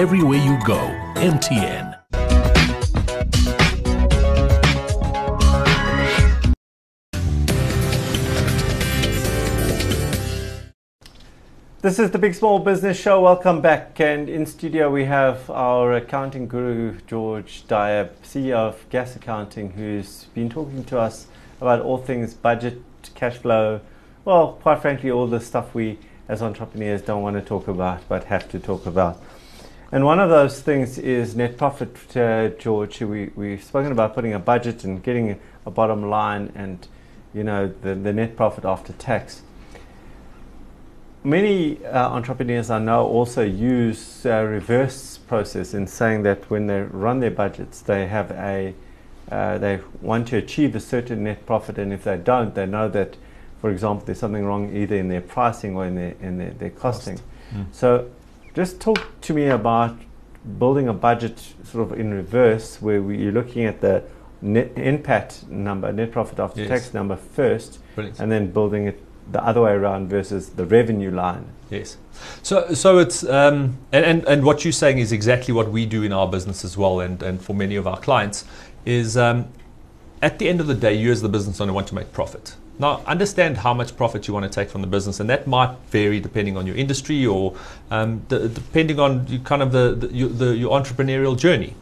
Everywhere you go, MTN. This is the Big Small Business Show. Welcome back. And in studio, we have our accounting guru, George Dyer, CEO of Gas Accounting, who's been talking to us about all things budget, cash flow. Well, quite frankly, all the stuff we as entrepreneurs don't want to talk about but have to talk about. And one of those things is net profit, uh, George. We, we've spoken about putting a budget and getting a bottom line and, you know, the, the net profit after tax many uh, entrepreneurs I know also use a reverse process in saying that when they run their budgets, they have a uh, they want to achieve a certain net profit, and if they don't, they know that, for example, there's something wrong either in their pricing or in their in their, their costing. Cost. Mm. So, just talk to me about building a budget sort of in reverse, where we, you're looking at the net NPAT number, net profit after yes. tax number first, Brilliant. and then building it the other way around versus the revenue line. Yes. So, so it's um, and, and and what you're saying is exactly what we do in our business as well, and and for many of our clients is um, at the end of the day, you as the business owner want to make profit. Now, understand how much profit you want to take from the business, and that might vary depending on your industry or um, the, depending on kind of the, the, your, the, your entrepreneurial journey.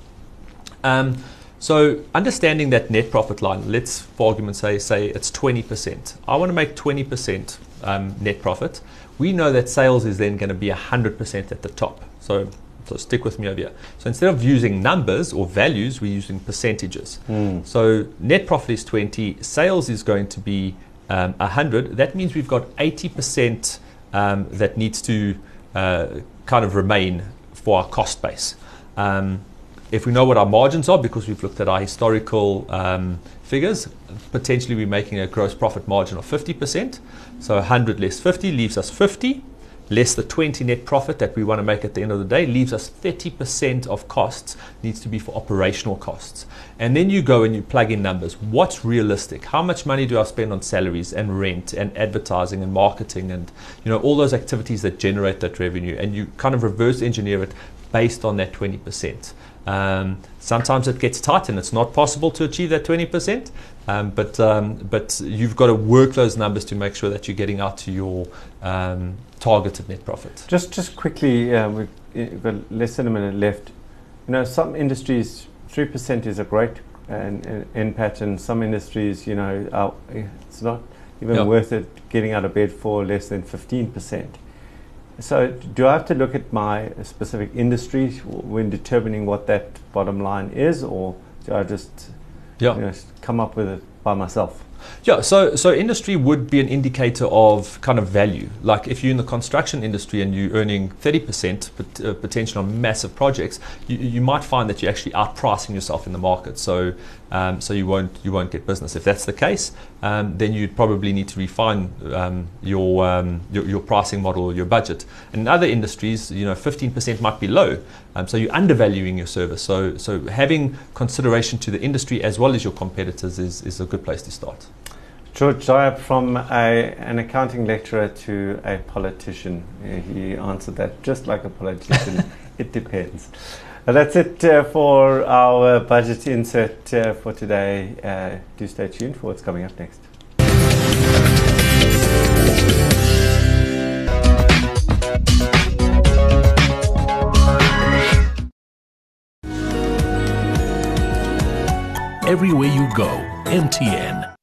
Um, so understanding that net profit line, let's for argument's sake say it's 20%. I want to make 20% um, net profit. We know that sales is then going to be 100% at the top. So, so stick with me over here. So instead of using numbers or values, we're using percentages. Mm. So net profit is 20, sales is going to be um, 100. That means we've got 80% um, that needs to uh, kind of remain for our cost base. Um, if we know what our margins are, because we've looked at our historical um, figures, potentially we're making a gross profit margin of 50%. So 100 less 50 leaves us 50, less the 20 net profit that we want to make at the end of the day leaves us 30% of costs needs to be for operational costs. And then you go and you plug in numbers. What's realistic? How much money do I spend on salaries and rent and advertising and marketing and you know all those activities that generate that revenue and you kind of reverse engineer it based on that 20%. Um, sometimes it gets tight and it's not possible to achieve that 20%, um, but, um, but you've got to work those numbers to make sure that you're getting out to your um, targeted net profit. Just, just quickly, uh, we've got less than a minute left. You know, some industries, 3% is a great and, and pattern. Some industries, you know, it's not even yep. worth it getting out of bed for less than 15%. So, do I have to look at my specific industry when determining what that bottom line is, or do I just yeah. you know, come up with it by myself? Yeah, so so industry would be an indicator of kind of value. Like if you're in the construction industry and you're earning 30% pot, uh, potential on massive projects, you, you might find that you're actually outpricing yourself in the market. So um, so you won't you won't get business. If that's the case, um, then you'd probably need to refine um, your, um, your, your pricing model or your budget. And in other industries, you know, 15% might be low, um, so you're undervaluing your service. So so having consideration to the industry as well as your competitors is, is a good place to start. George Dyer, from a, an accounting lecturer to a politician, he answered that just like a politician. it depends. Uh, that's it uh, for our budget insert uh, for today. Uh, do stay tuned for what's coming up next. Everywhere you go, MTN.